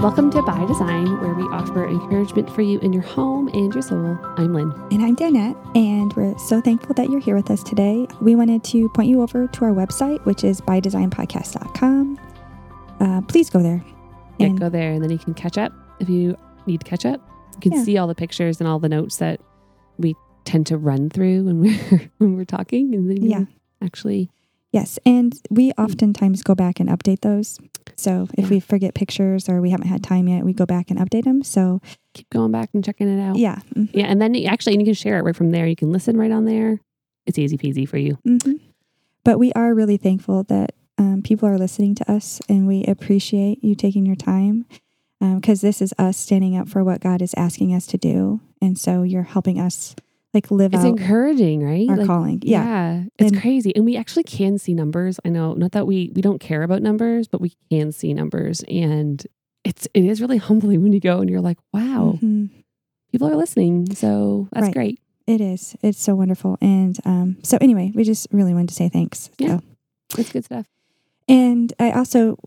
Welcome to By Design, where we offer encouragement for you in your home and your soul. I'm Lynn. And I'm Danette, and we're so thankful that you're here with us today. We wanted to point you over to our website, which is bydesignpodcast.com. Uh, please go there. Yeah, And- go there and then you can catch up if you need to catch up. You can Yeah. see all the pictures and all the notes that we tend to run through when we're when we're talking, and then Yeah. actually Yes, and we oftentimes go back and update those. So if Yeah. we forget pictures or we haven't had time yet, we go back and update them. So keep going back and checking it out. yeah, mhm, yeah, and then actually you can share it right from there. You can listen right on there. It's easy peasy for you. mhm. But we are really thankful that um, people are listening to us, and we appreciate you taking your time because this is us standing up for what God is asking us to do, and so you're helping us like live out. It's encouraging, right? our Like, calling. Yeah. Yeah, it's And- crazy, and we actually can see numbers. I know, not that we we don't care about numbers, but we can see numbers, and it's it is really humbling when you go and you're like, wow, Mhm. people are listening. So that's Right. great. It is. It's so wonderful. And um, so, anyway, we just really wanted to say thanks. Yeah. So, It's good stuff. and I also,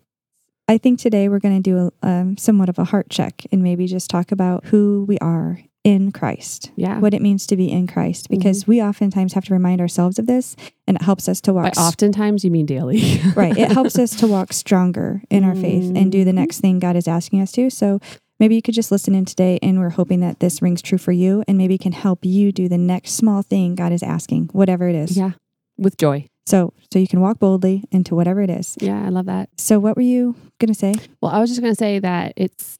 I think today we're going to do a, um, somewhat of a heart check and maybe just talk about who we are in Christ, Yeah. what it means to be in Christ, Mm-hmm. because we oftentimes have to remind ourselves of this, and it helps us to walk. By oftentimes, you mean daily. right. It helps us to walk stronger in our faith and do the Mhm. next thing God is asking us to. So. Maybe you could just listen in today, and we're hoping that this rings true for you, and maybe can help you do the next small thing God is asking, whatever it is. yeah, with joy. So so you can walk boldly into whatever it is. Yeah, I love that. So what were you gonna say? Well, I was just going to say that it's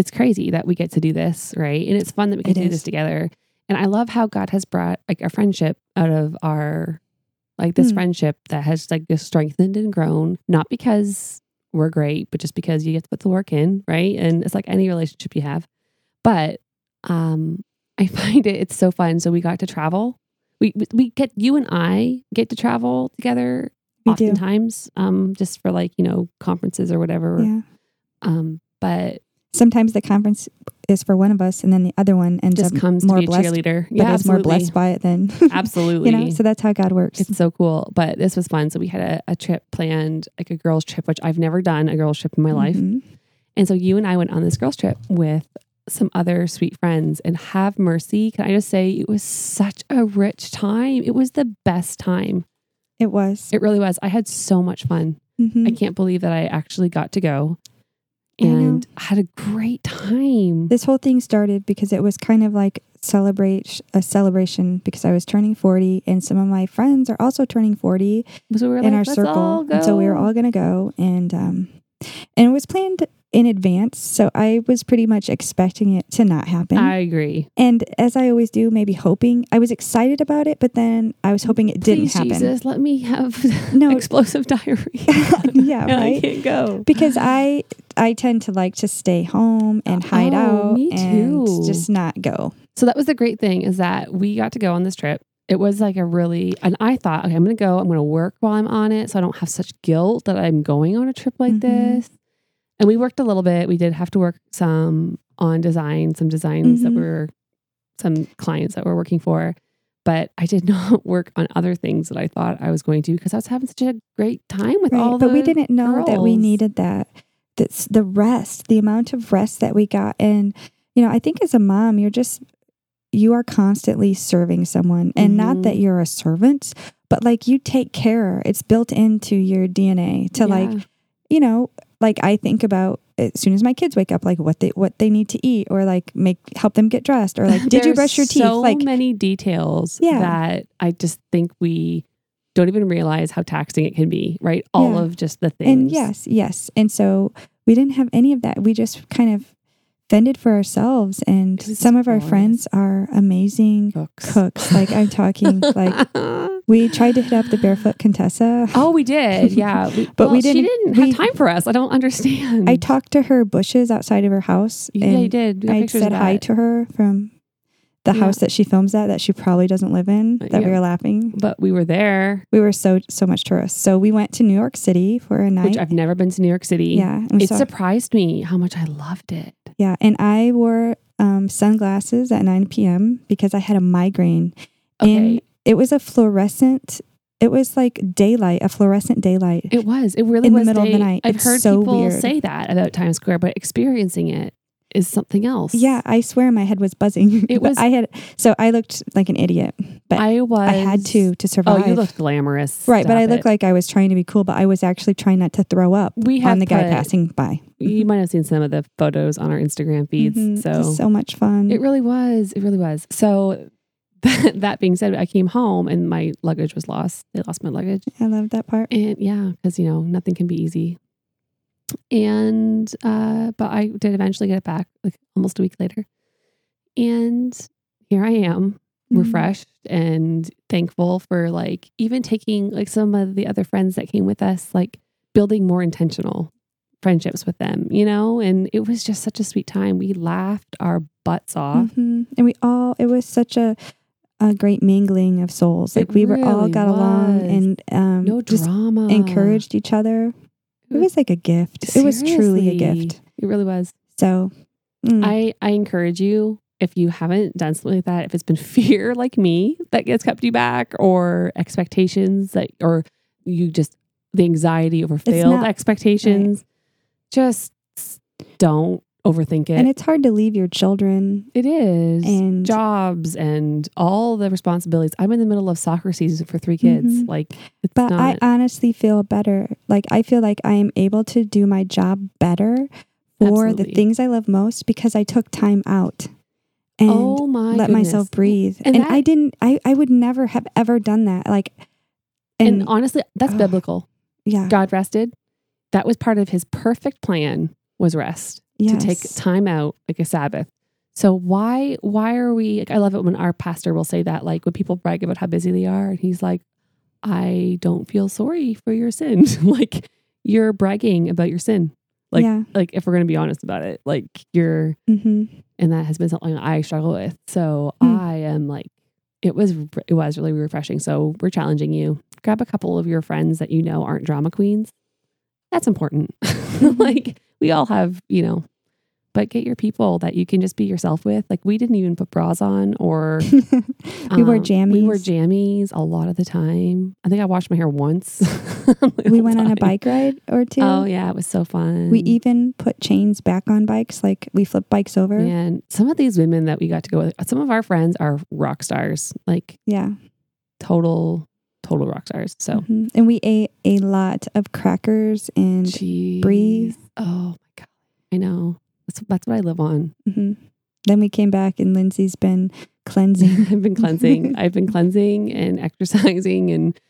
it's crazy that we get to do this, right? And it's fun that we can It do this together. And I love how God has brought like a friendship out of our like this Hmm. friendship that has like just strengthened and grown, not because we're great, but just because you get to put the work in, right? And it's like any relationship you have. But um I find it it's so fun. So we got to travel. We we- get you and I get to travel together We do. oftentimes um just for like, you know, conferences or whatever. Yeah. Um, but Sometimes the conference is for one of us, and then the other one ends just up comes more to be a blessed, cheerleader. but Yeah, is more blessed by it than Absolutely. you know. So that's how God works. it's so cool. But this was fun. So we had a, a trip planned, like a girls' trip, which I've never done a girls' trip in my life. Mhm. And so you and I went on this girls' trip with some other sweet friends and have mercy. Can I just say it was such a rich time? It was the best time. It was. It really was. I had so much fun. Mhm. I can't believe that I actually got to go I and had a great time. This whole thing started because it was kind of like celebrate a celebration because I was turning forty, and some of my friends are also turning forty so we were in like, our "Let's circle, all and so we were all gonna go, and um, and it was planned in advance, so I was pretty much expecting it to not happen. I agree. And as I always do, maybe hoping, I was excited about it, but then I was hoping it didn't Please, happen. Jesus, let me have No. explosive diarrhea. yeah, And I right. can't go. Because I I tend to like to stay home and hide Oh, out me and too. just not go. So that was the great thing is that we got to go on this trip. It was like a really, and I thought, okay, I'm going to go. I'm going to work while I'm on it, so I don't have such guilt that I'm going on a trip like Mhm. this. And we worked a little bit. We did have to work some on design, some designs that Mhm. were some clients that we're working for. But I did not work on other things that I thought I was going to because I was having such a great time with all but we didn't know that we needed that. That's the rest, the amount of rest that we got. And, you know, I think as a mom, you're just, you are constantly serving someone. And not that Mhm. you're a servant, but like you take care. It's built into your DNA to like, you know, like I think about as soon as my kids wake up, like what they what they need to eat, or like make help them get dressed, or like did you brush your teeth? So Like many details Yeah. that I just think we don't even realize how taxing it can be, right? All Yeah. of just the things. and yes, yes, and so we didn't have any of that. We just kind of fended for ourselves, and some of our friends are amazing Cooks. cooks. Like I'm talking, like we tried to hit up the Barefoot Contessa. oh, we did. Yeah. We, But well, we didn't- she didn't we- have time for us. I don't understand. I talked to her bushes outside of her house, yeah, and you did. I said hi to her from the Yeah. house that she films at that she probably doesn't live in. That we were laughing. But we were there, We were so so much tourists. So we went to New York City for a night. which I've never been to New York City. yeah, It saw- surprised me how much I loved it. yeah, and I wore um, sunglasses at 9 p.m. because I had a migraine. Okay. And it was a fluorescent it was like daylight, a fluorescent daylight. It was. It really In the was middle of the night. I've It's heard so people weird. say that about Times Square, but experiencing it is something else. yeah, I swear my head was buzzing. It was- I had so I looked like an idiot, but I, was. I had to to survive. Oh, you looked glamorous. right, but Stop I it. looked like I was trying to be cool, but I was actually trying not to throw up we have on the guy passing by. You might have seen some of the photos on our Instagram feeds. Mhm. So so much fun. It really was. It really was. So that, that being said, I came home and my luggage was lost. They lost my luggage. I love that part. And yeah, because you know, nothing can be easy. And uh, but I did eventually get it back like almost a week later. And here I am, Mhm. refreshed and thankful for like even taking like some of the other friends that came with us, like building more intentional friendships with them, you know? And it was just such a sweet time. We laughed our butts off. Mhm. And we all, it was such a, a great mingling of souls. It Like we were all really got along and um, No just drama. encouraged each other. It was like a gift. It was truly a gift. It really was. So mm, I, I encourage you, if you haven't done something like that, if it's been fear like me that gets kept you back, or expectations that, or you just the anxiety over failed not- expectations, just don't overthink it. and it's hard to leave your children it is and jobs and all the responsibilities. I'm in the middle of soccer season for three kids. Mhm. Like, it's but not. I honestly feel better. Like I feel like I am able to do my job better for Absolutely. the things I love most because I took time out and oh my let myself breathe. And And, that- I didn't I I would never have ever done that. Like And, and, honestly, that's biblical. yeah. God rested. That was part of his perfect plan was rest yes. to take time out like a Sabbath. So why why are we like I love it when our pastor will say that like when people brag about how busy they are and he's like I don't feel sorry for your sin. like you're bragging about your sin. Like yeah. like if we're going to be honest about it. Like you're hmm and that has been something I struggle with. So Hmm. I am like, it was it was really refreshing. So we're challenging you. Grab a couple of your friends that you know aren't drama queens. That's important. like we all have, you know, but get your people that you can just be yourself with. Like we didn't even put bras on or we wore um, jammies. We wore jammies a lot of the time. I think I washed my hair once. we went on a bike ride or two. Oh yeah, it was so fun. We even put chains back on bikes, like we flipped bikes over. And some of these women that we got to go with, some of our friends are rock stars, like Yeah. total, total rock stars. So, Mhm. And we ate a lot of crackers and Jeez. breathe. Oh my God. I know. That's, what I live on. mhm. then we came back and Lindsay's been cleansing. I've been cleansing. I've been cleansing and exercising and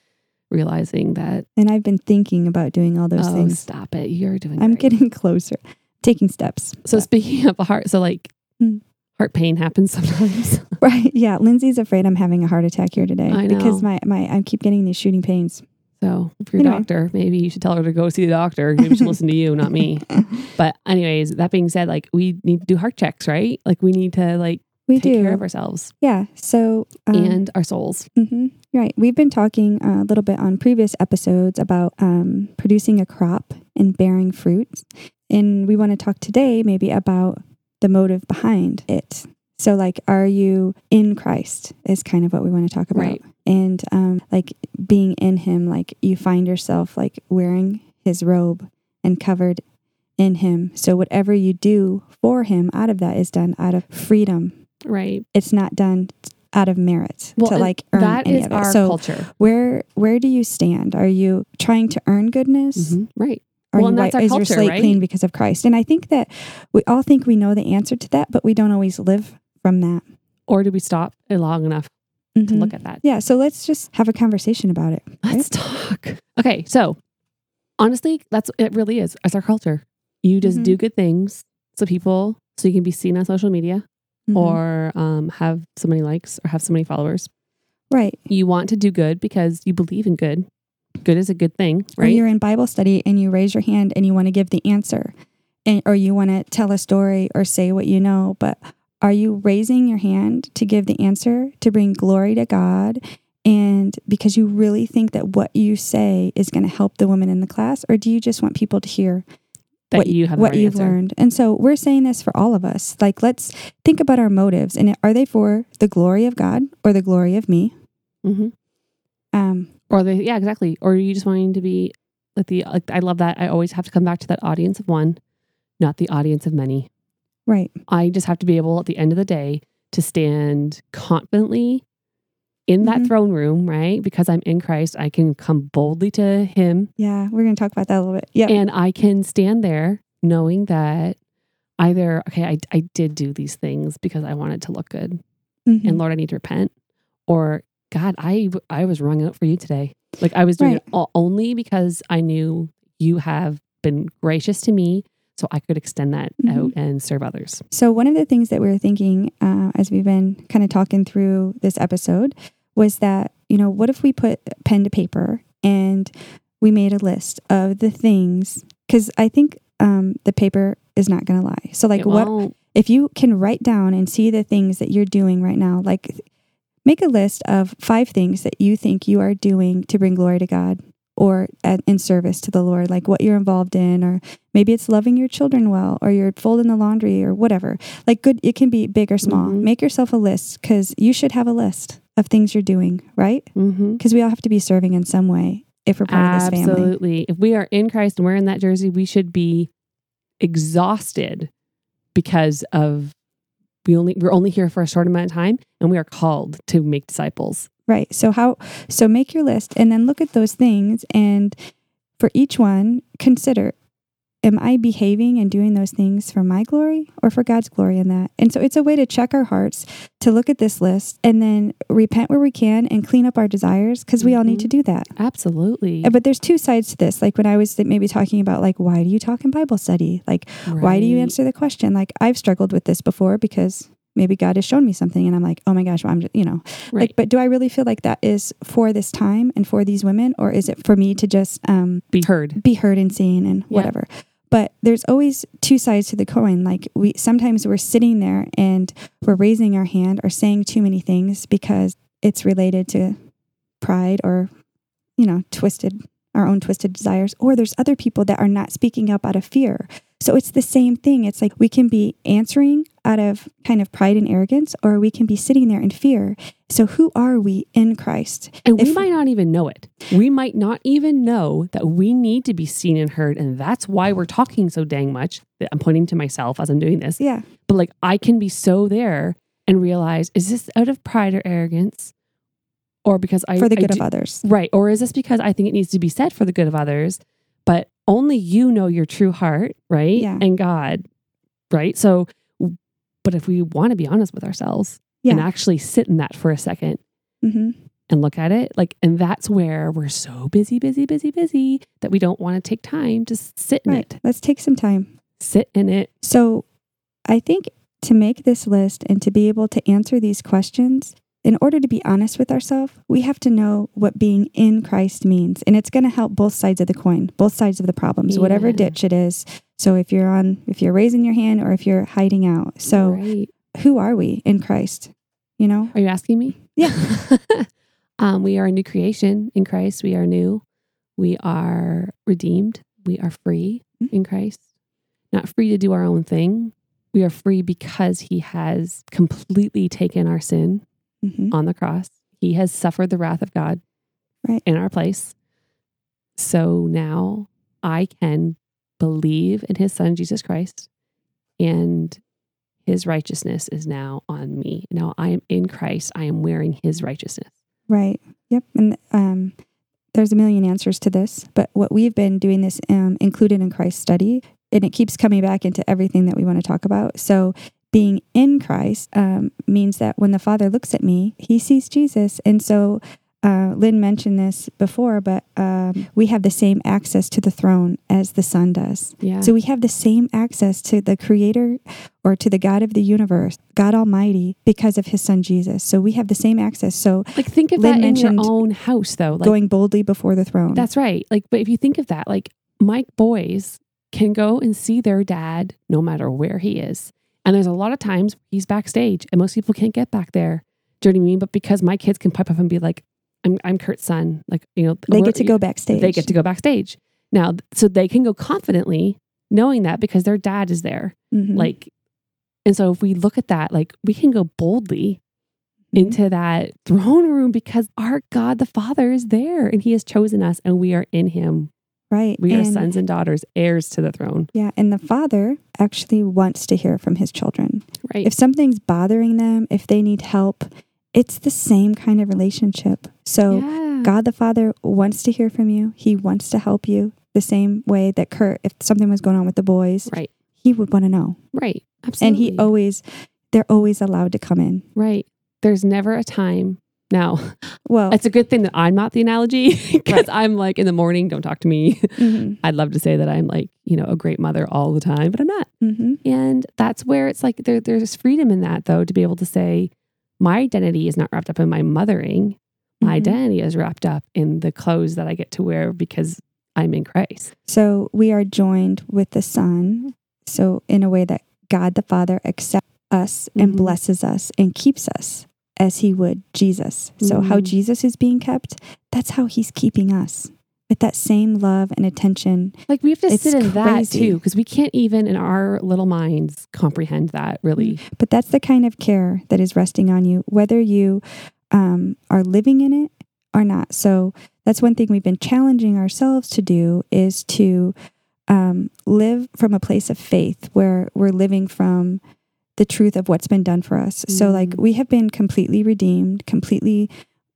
realizing that, and I've been thinking about doing all those oh, things. stop it. You're doing I'm great. getting closer, taking steps. So, speaking of heart, so like Mm. heart pain happens sometimes. Right. Yeah. Lindsay's afraid I'm having a heart attack here today I because my, my I keep getting these shooting pains. So, if your Anyway. doctor, maybe you should tell her to go see the doctor. Maybe she'll listen to you, not me. But anyways, that being said, like we need to do heart checks, right? Like we need to like We take do. care of ourselves yeah. So um, and our souls. hmm Right. We've been talking a little bit on previous episodes about um, producing a crop and bearing fruit. And we want to talk today maybe about the motive behind it. So, like, are you in Christ? Is kind of what we want to talk about. Right. And um, like being in Him, like you find yourself like wearing His robe and covered in Him. So, whatever you do for Him out of that is done out of freedom. Right. It's not done out of merit to like earn that any is of it. our so, culture. where where do you stand? Are you trying to earn goodness? Mhm. Right. Are Well, you and that's white- our is your slate right? clean because of Christ? And I think that we all think we know the answer to that, but we don't always live from that. Or do we stop it long enough to Mhm. look at that? Yeah, so let's just have a conversation about it. right? Let's talk. Okay. So honestly, that's it really is. It's our culture. You just Mhm. do good things so people so you can be seen on social media Mhm. or um, have so many likes or have so many followers. right. You want to do good because you believe in good. Good is a good thing, Or right? you're in Bible study and you raise your hand and you want to give the answer, and or you want to tell a story or say what you know, but are you raising your hand to give the answer to bring glory to God? And because you really think that what you say is going to help the woman in the class, or do you just want people to hear that what you have what right you've answer. learned. And so we're saying this for all of us. Like, let's think about our motives and are they for the glory of God or the glory of me? Mm-hmm. Um, Or the yeah, exactly. Or you just wanting to be like the like I love that. I always have to come back to that audience of one, not the audience of many. Right. I just have to be able at the end of the day to stand confidently in that Mhm. throne room, right? Because I'm in Christ, I can come boldly to him Yeah. We're going to talk about that a little bit. Yeah. and I can stand there knowing that either okay, I I did do these things because I wanted to look good Mhm. and Lord, I need to repent. Or God, I I was wrung out for you today. Like I was doing Right. it all, only because I knew you have been gracious to me, so I could extend that Mhm. out and serve others. So, one of the things that we were thinking uh, as we've been kind of talking through this episode was that, you know, what if we put pen to paper and we made a list of the things? Because I think um, the paper is not going to lie. So, like, what if you can write down and see the things that you're doing right now? Like, make a list of five things that you think you are doing to bring glory to God or at, in service to the Lord, like what you're involved in, or maybe it's loving your children well, or you're folding the laundry, or whatever. Like, good, it can be big or small. Mhm. Make yourself a list because you should have a list of things you're doing, right? Because we all have to be serving in some way if we're part of this family. Absolutely. If we are in Christ and we're in that jersey, we should be exhausted because of we only we're only here for a short amount of time and we are called to make disciples. Right. So how so make your list and then look at those things and for each one consider am I behaving and doing those things for my glory or for God's glory in that? And so it's a way to check our hearts, to look at this list and then repent where we can and clean up our desires because we all need to do that. Absolutely. Uh, But there's two sides to this. Like when I was maybe talking about like why do you talk in Bible study? Like why do you answer the question? Like I've struggled with this before because maybe God has shown me something and I'm like, "Oh my gosh, I'm just, you know, Right. like, but do I really feel like that is for this time and for these women, or is it for me to just um, be heard. be heard and seen and Yeah. whatever? But there's always two sides to the coin. Like we sometimes we're sitting there and we're raising our hand or saying too many things because it's related to pride or you know twisted our own twisted desires or there's other people that are not speaking up out of fear so it's the same thing it's like we can be answering out of kind of pride and arrogance or we can be sitting there in fear so who are we in christ And we might not even know it. We might not even know that we need to be seen and heard. And that's why we're talking so dang much. That I'm pointing to myself as I'm doing this. yeah But like, I can be so there and realize is this out of pride or arrogance? Or because I. for the I good do- of others Right. Or is this because I think it needs to be said for the good of others, but only you know your true heart, right? Yeah. And God, right? So, but if we want to be honest with ourselves and actually sit in that for a second hmm and look at it, like, and that's where we're so busy, busy, busy, busy that we don't want to take time to sit in right it, let's take some time sit in it. So I think to make this list and to be able to answer these questions, in order to be honest with ourselves, we have to know what being in Christ means. And it's going to help both sides of the coin, both sides of the problems, whatever ditch it is. So if you're on, if you're raising your hand or if you're hiding out. So right. who are we in Christ? You know? Are you asking me? Yeah. um, we are a new creation in Christ. We are new. We are redeemed. We are free Mhm. in Christ. Not free to do our own thing. We are free because He has completely taken our sin hmm on the cross. He has suffered the wrath of God Right. in our place. So now I can believe in His Son, Jesus Christ, and His righteousness is now on me. Now I am in Christ. I am wearing His righteousness. Right. Yep. And um, there's a million answers to this, but what we've been doing this um, included in Christ study, and it keeps coming back into everything that we want to talk about. So being in Christ um, means that when the Father looks at me, He sees Jesus, and so. Uh, Lynn mentioned this before, but um, we have the same access to the throne as the Son does. Yeah. So we have the same access to the Creator or to the God of the universe, God Almighty, because of His Son Jesus. So we have the same access. So like think of Lynn that in your own house though. Like going boldly before the throne. that's right. Like but if you think of that, like my boys can go and see their dad no matter where he is. And there's a lot of times he's backstage and most people can't get back there. Do you know what I mean? But because my kids can pipe up and be like, I'm I'm Kurt's son. Like, you know, they get to go backstage. They get to go backstage. Now, so they can go confidently knowing that because their dad is there. Mhm. Like, and so if we look at that, like we can go boldly into that throne room because our God the Father is there and He has chosen us and we are in Him. Right. We are And- sons and daughters, heirs to the throne. Yeah. And the father actually wants to hear from his children. Right. If something's bothering them, if they need help, it's the same kind of relationship. So yeah. God the Father wants to hear from you. He wants to help you the same way that Kurt, if something was going on with the boys, Right. he would want to know. Right. Absolutely. And he always, they're always allowed to come in. right. There's never a time. Now, Well, it's a good thing that I'm not the analogy because I'm like in the morning, don't talk to me. hmm I'd love to say that I'm like, you know, a great mother all the time, but I'm not. hmm And that's where it's like there, there's freedom in that, though, to be able to say, my identity is not wrapped up in my mothering. My Mhm. identity is wrapped up in the clothes that I get to wear because I'm in Christ. So we are joined with the Son. So in a way that God the Father accepts us and Mhm. blesses us and keeps us as he would Jesus. So how Mhm. Jesus is being kept, that's how he's keeping us with that same love and attention. Like we have to It's sit in that too, because we can't even in our little minds comprehend that really. But that's the kind of care that is resting on you, whether you um, are living in it or not. So that's one thing we've been challenging ourselves to do is to um, live from a place of faith where we're living from the truth of what's been done for us. So, like, Mm. we have been completely redeemed, completely,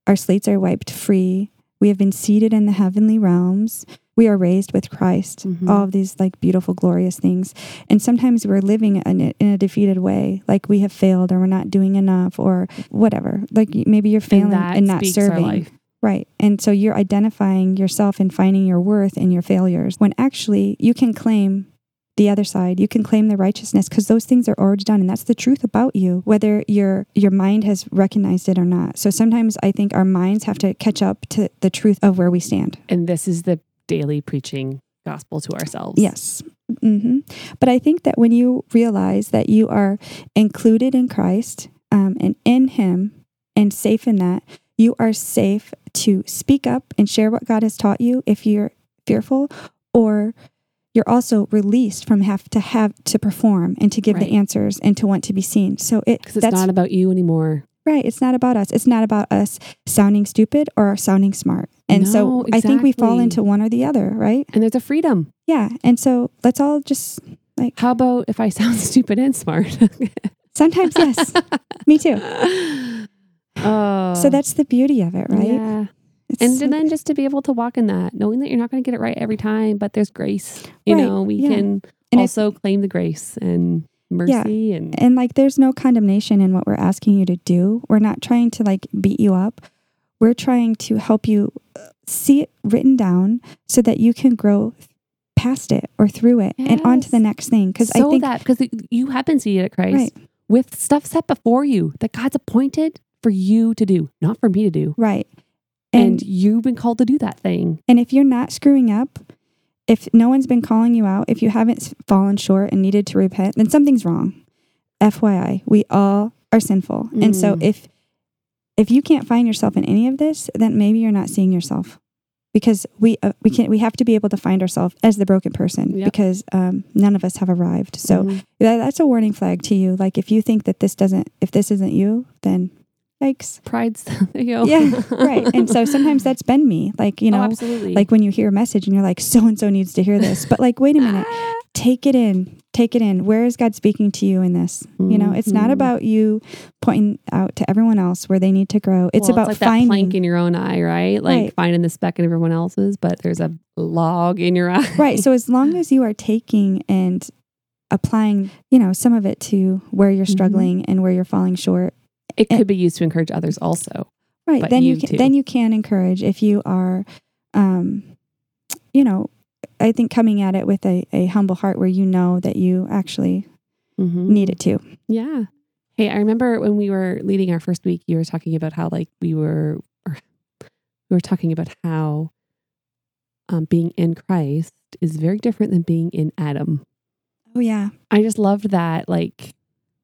our slates are wiped free. We have been seated in the heavenly realms. We are raised with Christ. Mhm. All of these, like, beautiful, glorious things. And sometimes we're living in a, in a defeated way, like we have failed or we're not doing enough or whatever. Like, maybe you're failing and that and not serving. Right. And so you're identifying yourself and finding your worth in your failures when actually you can claim the other side. You can claim the righteousness because those things are already done and that's the truth about you whether your your mind has recognized it or not. So sometimes I think our minds have to catch up to the truth of where we stand. And this is the daily preaching gospel to ourselves. Yes. hmm But I think that when you realize that you are included in Christ um, and in Him and safe in that, you are safe to speak up and share what God has taught you if you're fearful, or you're also released from have to have to perform and to give Right. the answers and to want to be seen. So it Because it's that's not about you anymore. right. It's not about us. It's not about us sounding stupid or sounding smart. And so No, I think we fall into one or the other, right? And there's a freedom. Yeah. And so let's all just like How about if I sound stupid and smart? Sometimes, yes. Me too. Oh. So that's the beauty of it, right? Yeah. It's And so- then just to be able to walk in that, knowing that you're not going to get it right every time, but there's grace. You Right, know, we yeah. can And also claim the grace and mercy and and like there's no condemnation in what we're asking you to do. We're not trying to like beat you up. We're trying to help you uh, see it written down so that you can grow past it or through it and on to the next thing. Because so I think that because you have been seated at Christ right, with stuff set before you that God's appointed for you to do, not for me to do. right. And, And you've been called to do that thing. and if you're not screwing up, if no one's been calling you out, if you haven't fallen short and needed to repent, then something's wrong. FYI, we all are sinful. And so Mm. if if you can't find yourself in any of this, then maybe you're not seeing yourself. Because we uh, we can we have to be able to find ourselves as the broken person Yep. because um, none of us have arrived. So Mhm. that, that's a warning flag to you. Like if you think that this doesn't if this isn't you, then yikes. pride's there you go. Yeah, right. And so sometimes that's been me. Like, you Oh, know, absolutely. like when you hear a message and you're like, so and so needs to hear this. But like, wait a minute, take it in, take it in. Where is God speaking to you in this? You know, it's not Mhm. about you pointing out to everyone else where they need to grow. It's Well, about like that plank finding. in your own eye, right? Like Right. finding the speck in everyone else's, but there's a log in your eye. right. So as long as you are taking and applying, you know, some of it to where you're Mhm. struggling and where you're falling short, it and- could be used to encourage others also. right? Then you, you can, then you can encourage if you are, um, you know, I think coming at it with a, a humble heart where you know that you actually Mhm. need it too. Yeah. Hey, I remember when we were leading our first week, you were talking about how like we were, or we were talking about how um, being in Christ is very different than being in Adam. Oh yeah, I just loved that. Like,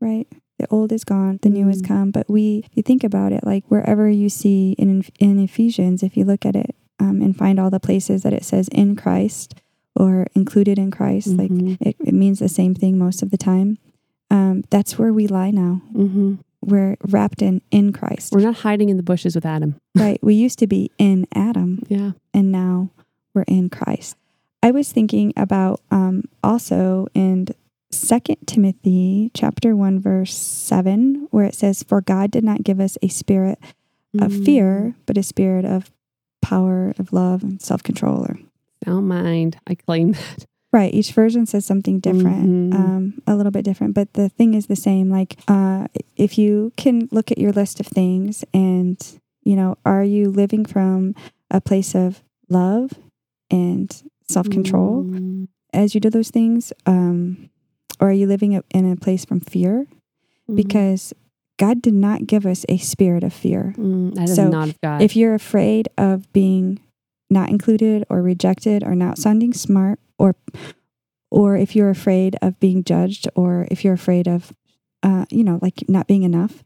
right. The old is gone, the new has Mm. come. But we, if you think about it, like wherever you see in in Ephesians, if you look at it um, and find all the places that it says in Christ or included in Christ, like mhm, it, it means the same thing most of the time. Um, that's where we lie now. mhm. we're wrapped in in Christ. We're not hiding in the bushes with Adam. right. We used to be in Adam Yeah. and now we're in Christ. I was thinking about um, also in Second Timothy chapter one verse seven, where it says, "For God did not give us a spirit of Mm. fear, but a spirit of power, of love, and self control." Or Don't mind. I claim that. right, each version says something different, Mhm. um, a little bit different, but the thing is the same. Like, uh, if you can look at your list of things, and you know, are you living from a place of love and self control? Mm. as you do those things? Um, or are you living in a place from fear? Mhm. Because God did not give us a spirit of fear. Mm, that is so not of God. If you're afraid of being not included or rejected or not sounding smart or or if you're afraid of being judged or if you're afraid of uh, you know like not being enough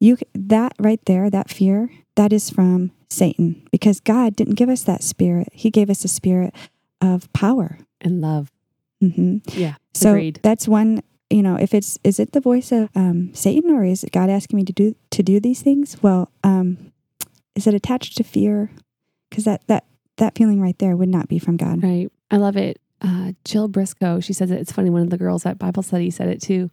you that right there that fear that is from satan because god didn't give us that spirit he gave us a spirit of power and love. hmm Yeah. So Agreed. that's one, you know, if it's is it the voice of um, Satan or is it God asking me to do to do these things? Well, um, is it attached to fear? Because that that that feeling right there would not be from God. Right. I love it. Uh, Jill Briscoe, she says it. It's funny. One of the girls at Bible study said it too.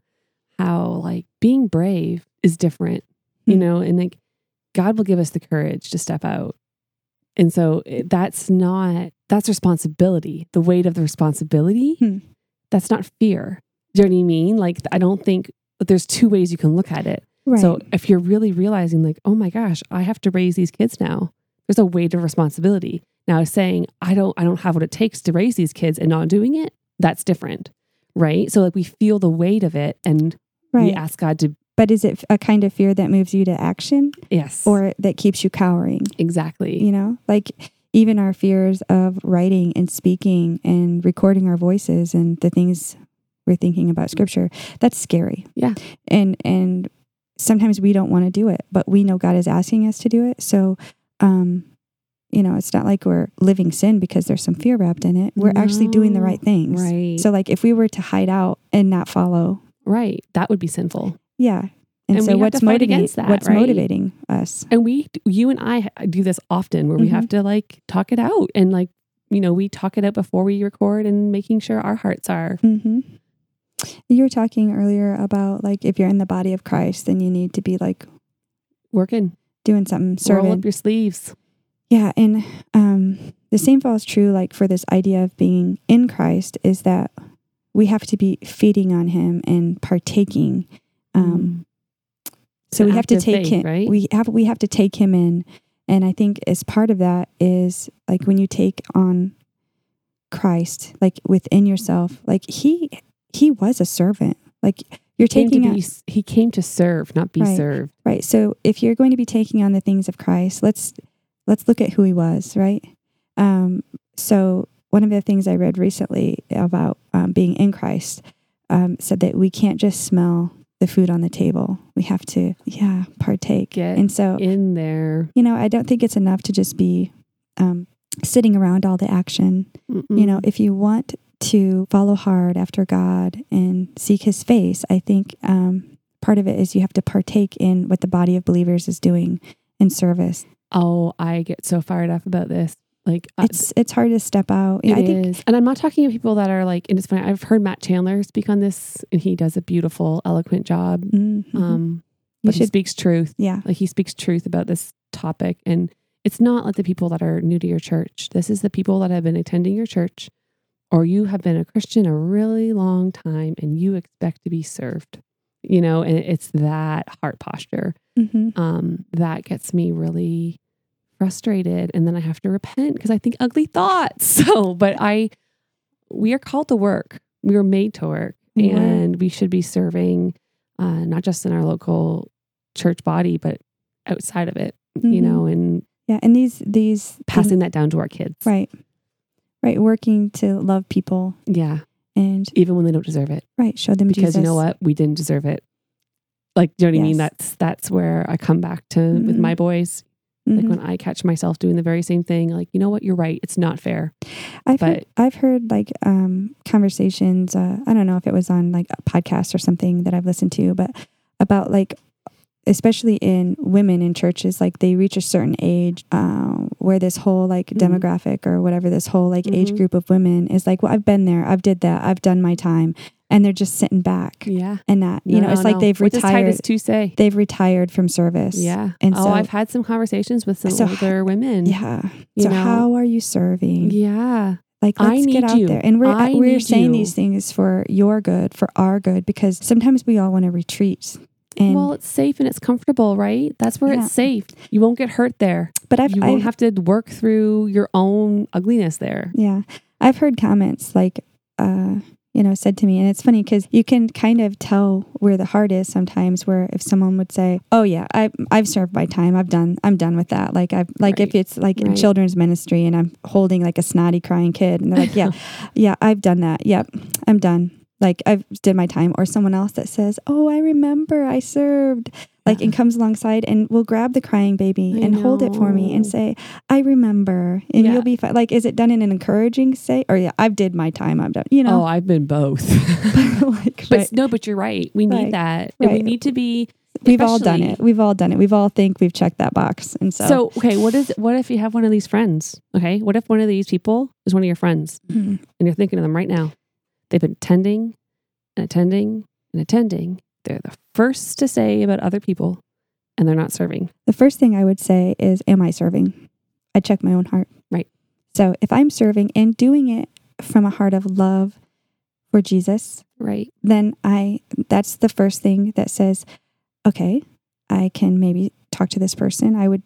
How like being brave is different, you Hmm. know, and like God will give us the courage to step out. And so that's not, that's responsibility, the weight of the responsibility. Hmm. That's not fear. Do you know what I mean? Like, I don't think there's two ways you can look at it. Right. So if you're really realizing, like, oh my gosh, I have to raise these kids now, there's a weight of responsibility. Now, saying I don't, I don't have what it takes to raise these kids and not doing it, that's different, right? So like we feel the weight of it, and we ask God to, But is it a kind of fear that moves you to action yes, or that keeps you cowering? exactly, You know, like even our fears of writing and speaking and recording our voices and the things we're thinking about scripture, that's scary. Yeah. And and sometimes we don't want to do it, but we know God is asking us to do it. So um you know, it's not like we're living sin because there's some fear wrapped in it. We're actually doing the right things. right, So like if we were to hide out and not follow, right, that would be sinful. yeah. And, And so what's motivating that, what's right? motivating us? And we, you and I do this often where we Mm-hmm. have to like talk it out and like, you know, we talk it out before we record and making sure our hearts are hmm You were talking earlier about like if you're in the body of Christ, then you need to be like working. doing something, Roll up your sleeves. yeah, and um, the same falls true like for this idea of being in Christ is that we have to be feeding on Him and partaking. Um, so we have to take faith, him. right? We have we have to take Him in, and I think as part of that is like when you take on Christ, like within yourself, like He He was a servant. Like you're came taking on, be, he came to serve, not be Right. served. Right. So if you're going to be taking on the things of Christ, let's let's look at who he was, right? Um, so one of the things I read recently about um, being in Christ um, said that we can't just smell the food on the table. We have to, yeah, partake. Get and so, In there, you know, I don't think it's enough to just be um, sitting around all the action. You know, if you want to follow hard after God and seek his face, I think um, part of it is you have to partake in what the body of believers is doing in service. oh, I get so fired up about this. Like, It's it's hard to step out. it I think is. And I'm not talking to people that are like, and it's funny. I've heard Matt Chandler speak on this, and he does a beautiful, eloquent job. mhm. Um, but he speaks truth. yeah, Like he speaks truth about this topic. And it's not like the people that are new to your church. This is the people that have been attending your church or you have been a Christian a really long time and you expect to be served. You know, and it's that heart posture hmm um, that gets me really frustrated. And then I have to repent because I think ugly thoughts. So, but I, we are called to work. We were made to work were. and we should be serving, uh, not just in our local church body, but outside of it, you Mhm. know, and yeah. And these these passing that down to our kids. right, right, working to love people Yeah. and Even when they don't deserve it. right, show them Because Jesus. you know what? We didn't deserve it. Like, do you know what I mean? That's, that's where I come back to with Mhm. my boys. Like Mhm. when I catch myself doing the very same thing, like, you know what? You're right. It's not fair. I've but- heard, I've heard like um, conversations. Uh, I don't know if it was on like a podcast or something that I've listened to, but about like especially in women in churches, like they reach a certain age uh, where this whole like Mhm. demographic or whatever, this whole like age Mhm. group of women is like, well, I've been there, I've did that, I've done my time, and they're just sitting back Yeah. and not, you No, know, no, it's like no. they've What does retired. Titus 2 say? They've retired from service. Yeah. And oh, so- I've had some conversations with some So- older women. Yeah. You so know? how are you serving? Yeah. Like I let's get out you. there. And we're I we're saying you. these things for your good, for our good, because sometimes we all want to retreat. And well, it's safe and it's comfortable, right? That's where Yeah. it's safe. You won't get hurt there. but I've, you won't I've have to work through your own ugliness there. Yeah. I've heard comments like, uh, you know, said to me, and it's funny because you can kind of tell where the heart is sometimes. Where if someone would say, "Oh yeah, I I've served my time. I've done. I'm done with that." Like I've like if it's like in children's ministry and I'm holding like a snotty crying kid, and they're like, "Yeah, yeah, I've done that. Yep, I'm done." Like I've did my time. Or someone else that says, "Oh, I remember I served." Like and comes alongside and will grab the crying baby I and hold it for me and say, "I remember," and Yeah. you'll be fine. Like, is it done in an encouraging say, or yeah, I've did my time. I'm done. You know. Oh, I've been both. like, but right. no, but you're right. We need Right. that. And we need to be we've all done it. We've all done it. We've all think we've checked that box, and so, So, okay, what is what if you have one of these friends? Okay, what if one of these people is one of your friends Mhm. and you're thinking of them right now? They've been attending and attending and attending. They're the first to say about other people and they're not serving. the first thing I would say is, "Am I serving?" I check my own heart. Right. So if I'm serving and doing it from a heart of love for Jesus, Right. then I that's the first thing that says, okay, I can maybe talk to this person. I would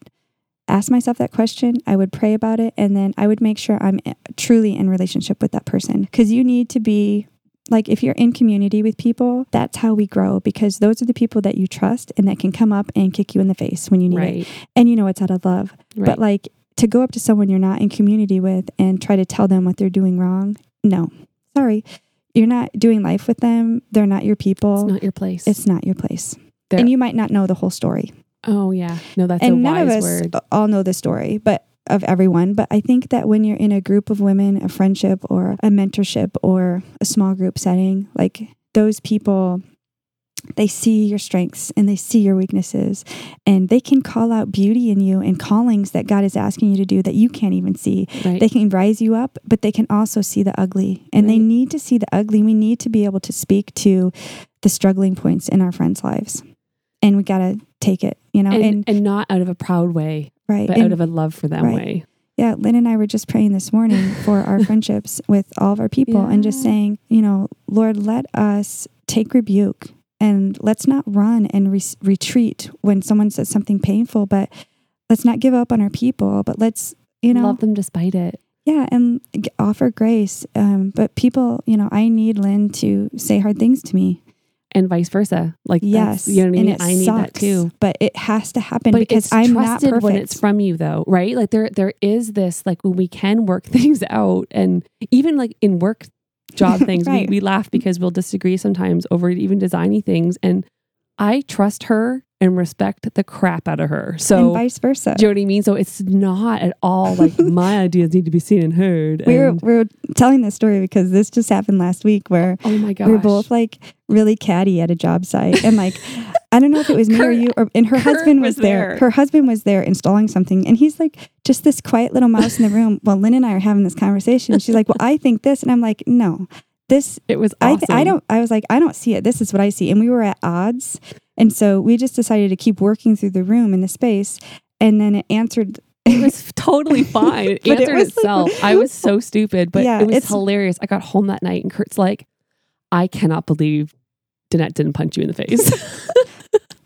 ask myself that question, I would pray about it, and then I would make sure I'm eh, truly in relationship with that person cuz you need to be like if you're in community with people, that's how we grow because those are the people that you trust and that can come up and kick you in the face when you need it. And you know it's out of love. Right. But like to go up to someone you're not in community with and try to tell them what they're doing wrong, no. Sorry. You're not doing life with them. They're not your people. it's not your place. It's not your place. They're- and you might not know the whole story. Oh yeah. No, that's a none wise of us word. all know the story, but of everyone. But I think that when you're in a group of women, a friendship or a mentorship or a small group setting, like those people they see your strengths and they see your weaknesses and they can call out beauty in you and callings that God is asking you to do that you can't even see. Right. They can rise you up, but they can also see the ugly. And they need to see the ugly. We need to be able to speak to the struggling points in our friends' lives. And we got to take it, you know. and, And, and not out of a proud way, right. but and, out of a love for them right. way. yeah, Lynn and I were just praying this morning for our friendships with all of our people and just saying, you know, Lord, let us take rebuke and let's not run and re- retreat when someone says something painful, but let's not give up on our people, but let's, you know, love them despite it. yeah, and offer grace. Um, but people, you know, I need Lynn to say hard things to me. And vice versa. Like Yes, you know what I mean? I need that too. But it has to happen but because it's I'm not perfect. when it's from you though right like there there is this like when we can work things out and even like in work job things Right. we, we laugh because we'll disagree sometimes over even designing things and i trust her and respect the crap out of her and so vice versa. do you know what i mean so it's not at all like my ideas need to be seen and heard we were we were telling this story because this just happened last week where oh my gosh we were both like really catty at a job site and like I don't know if it was me or Kurt- you or and her Kurt husband was, was there. there. Her husband was there installing something and he's like just this quiet little mouse in the room while Lynn and I are having this conversation. She's like, "Well, I think this." And I'm like, "No. This it was I awesome. th- I don't I was like, I don't see it. This is what I see." And we were at odds. And so we just decided to keep working through the room in the space and then it answered it was totally fine. It But it answered like- itself. I was so stupid, but Yeah, it was it's- hilarious. I got home that night and Kurt's like, I cannot believe Danette didn't punch you in the face.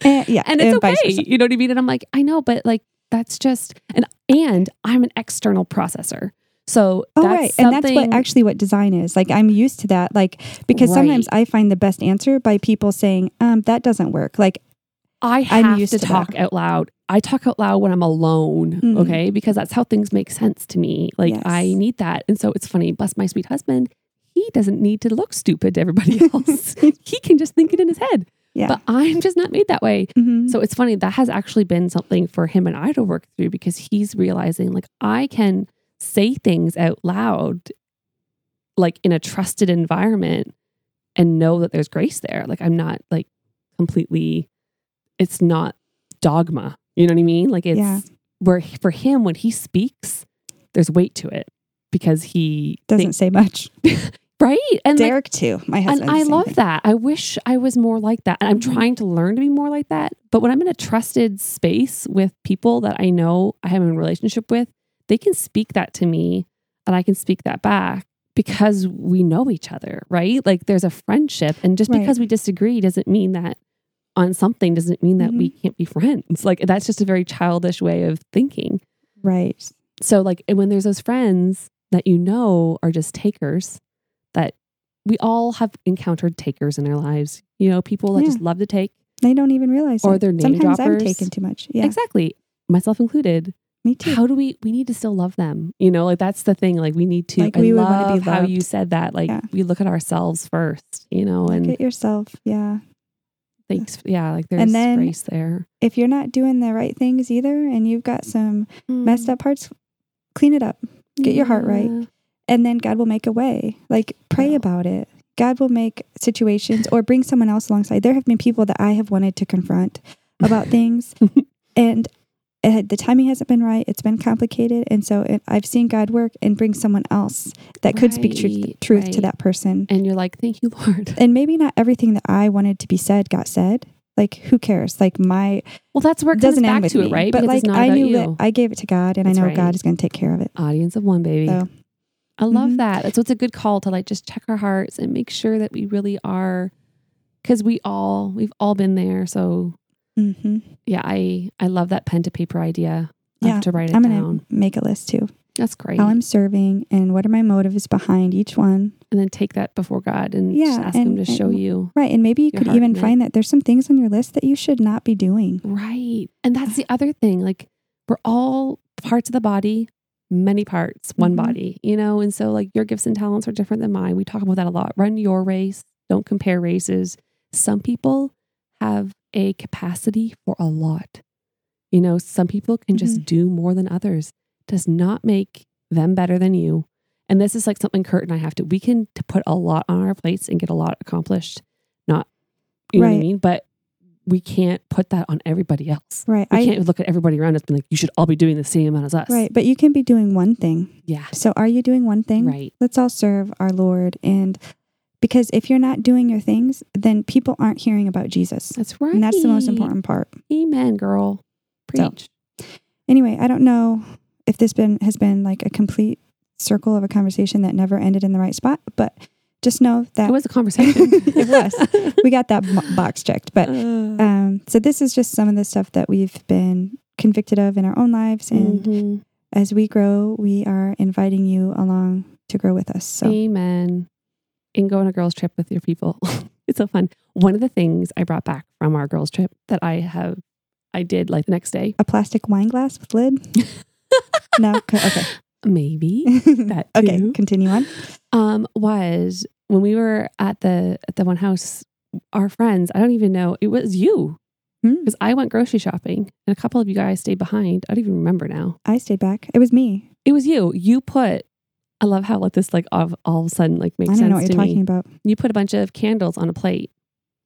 Eh, and, yeah, and it's vice okay. You know what I mean? And I'm like, I know, but like that's just and and I'm an external processor. So Oh that's right, and that's what actually what design is. Like I'm used to that. Like because sometimes I find the best answer by people saying, um, "That doesn't work." Like I have used to to talk out loud. I talk out loud when I'm alone, Mhm. okay? Because that's how things make sense to me. Like Yes. I need that. And so it's funny, bless my sweet husband, he doesn't need to look stupid to everybody else. he can just think it in his head. yeah, But I'm just not made that way. Mhm. So it's funny, that has actually been something for him and I to work through because he's realizing like I can say things out loud, like in a trusted environment and know that there's grace there. Like I'm not like completely, it's not dogma. You know what I mean? Like it's Yeah. where for him when he speaks, there's weight to it because he Doesn't thinks- say much. right and like, Derek too. My husband. and I love thing. that. I wish I was more like that. And I'm Mhm. trying to learn to be more like that. But when I'm in a trusted space with people that I know I have a relationship with, they can speak that to me and I can speak that back because we know each other, right? Like there's a friendship. And just Right. because we disagree doesn't mean that on something doesn't mean that we mm-hmm. can't be friends. Like that's just a very childish way of thinking. Right. So like when there's those friends that you know are just takers, that we all have encountered takers in our lives. You know, people that Yeah. just love to take. They don't even realize Or it. they're name Sometimes I'm droppers. taking too much. Yeah. Exactly. Myself included. Me too. How do we we need to still love them? You know, like that's the thing. Like we need to Like, I we would wanna love be how you said that. Like Yeah. we look at ourselves first, you know, and Look at yourself. Yeah. thanks yeah, like there's then- grace there. If you're not doing the right things either and you've got some Mm. messed up parts, clean it up. get your heart right. And then God will make a way. Like pray Yeah. about it. God will make situations or bring someone else alongside. There have been people that I have wanted to confront about things and it, the timing hasn't been right. It's been complicated. And so it, I've seen God work and bring someone else that could speak truth, Right, truth to that person. And you're like, thank you, Lord. And maybe not everything that I wanted to be said got said. Like, who cares? Like, my Well, that's where it doesn't comes end back with to me. it, right? But Because like, it's not I knew you. that I gave it to God, and That's I know right. God is going to take care of it. Audience of one, baby. So, I love Mhm. that. So it's a good call to like just check our hearts and make sure that we really are, because we all we've all been there. So hmm yeah, I I love that pen to paper idea. Yeah, to write it I'm down. going to make a list too. That's great. How I'm serving and what are my motives behind each one. and then take that before God and just Yeah, ask Him and- to show you. Right. And maybe you could even find that there's some things on your list that you should not be doing. Right. And that's the other thing. Like we're all parts of the body, many parts, one Mhm. body, you know? And so like your gifts and talents are different than mine. We talk about that a lot. Run your race. Don't compare races. Some people have a capacity for a lot. You know, some people can just mm-hmm. do more than others. Does not make them better than you. And this is like something Kurt and I have to, we can put a lot on our plates and get a lot accomplished. Not, you know what I mean? But we can't put that on everybody else. Right. We I, can't look at everybody around us and be like, you should all be doing the same amount as us. right. But you can be doing one thing. Yeah. So are you doing one thing? Right. Let's all serve our Lord. And because if you're not doing your things, then people aren't hearing about Jesus. That's right. And that's the most important part. Amen, girl. So, Preach. Anyway, I don't know if this been has been like a complete circle of a conversation that never ended in the right spot, but just know that it was a conversation. It was. we got that box checked. But um, so this is just some of the stuff that we've been convicted of in our own lives, and mhm. as we grow, we are inviting you along to grow with us. So Amen. And go on a girls' trip with your people. it's so fun. One of the things I brought back from our girls' trip that I have, I did like the next day, a plastic wine glass with lid. no, okay, maybe that okay. too. Continue on. um, was when we were at the at the one house. Our friends, I don't even know. It was you Hmm. because I went grocery shopping, and a couple of you guys stayed behind. I don't even remember now. I stayed back. It was me. It was you. You put. I love how like this like all, all of a sudden like makes sense. I don't know what you're talking me. about. You put a bunch of candles on a plate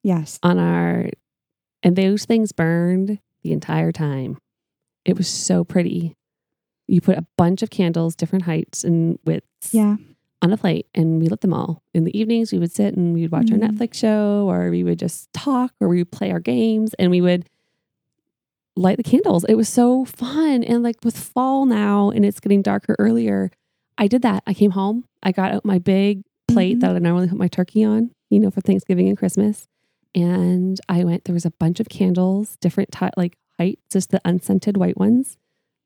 Yes. on our, and those things burned the entire time. It was so pretty. You put a bunch of candles, different heights and widths, Yeah. on a plate, and we lit them all. In the evenings, we would sit and we would watch Mhm. our Netflix show, or we would just talk, or we would play our games, and we would light the candles. It was so fun. And like with fall now, and it's getting darker earlier, I did that. I came home, I got out my big plate Mhm. that I normally put my turkey on, you know, for Thanksgiving and Christmas. And I went, there was a bunch of candles, different ty- like heights, just the unscented white ones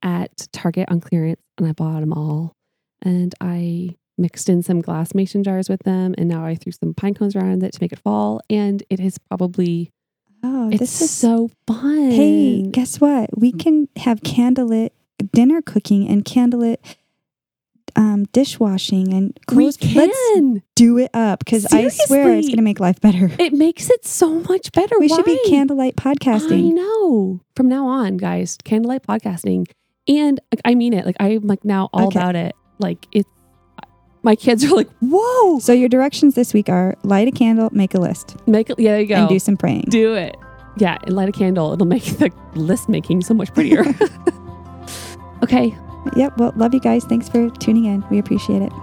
at Target on clearance. And I bought them all. And I mixed in some glass mason jars with them. And now I threw some pine cones around it to make it fall. And it is probably, Oh, it's this is so fun. Hey, guess what? We can have candlelit dinner cooking and candlelit um, dishwashing and clothes. we clothes. Let's can. do it up because I swear it's going to make life better. It makes it so much better. We should be Why? candlelight I podcasting. know. From now on, guys, candlelight podcasting. And like, I mean it. Like I'm like now all Okay. about it. Like it's my kids are like, whoa. So your directions this week are light a candle, make a list, Make it yeah, there you go. and do some praying. Do it. Yeah, and light a candle. It'll make the list making so much prettier. okay. Yep. Well, love you guys. Thanks for tuning in. We appreciate it.